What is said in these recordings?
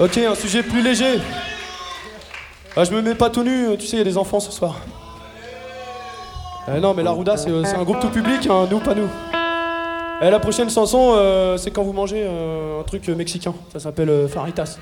Ok, un sujet plus léger. Ah, je me mets pas tout nu, tu sais, il y a des enfants ce soir. Euh, non, mais la Rouda, c'est euh, c'est un groupe tout public, hein, nous, pas nous. Et la prochaine chanson, euh, c'est quand vous mangez euh, un truc mexicain. Ça s'appelle faritas.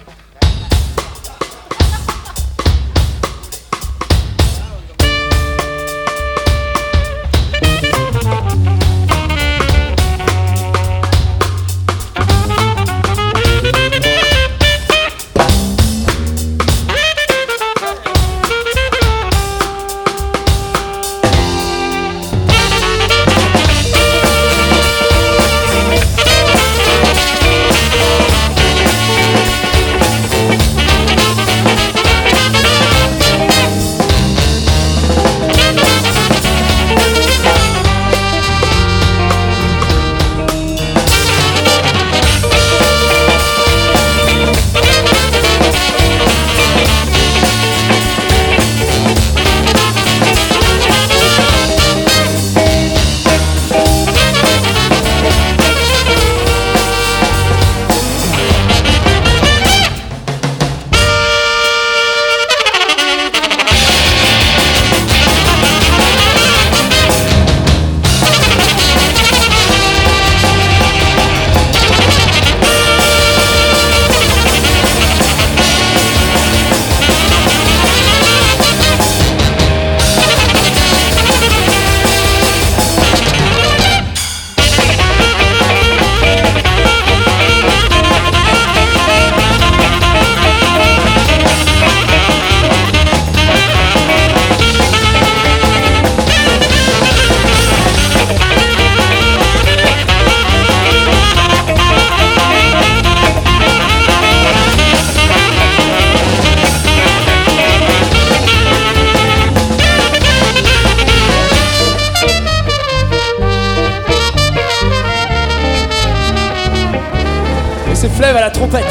C'est Flève à la trompette.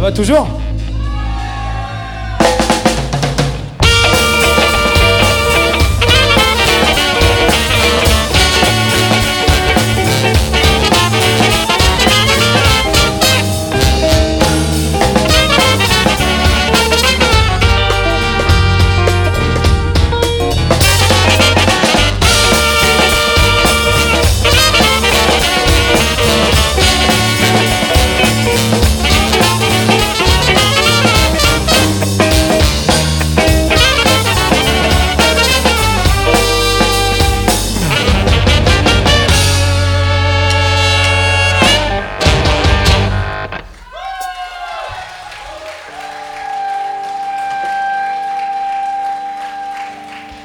Ça va toujours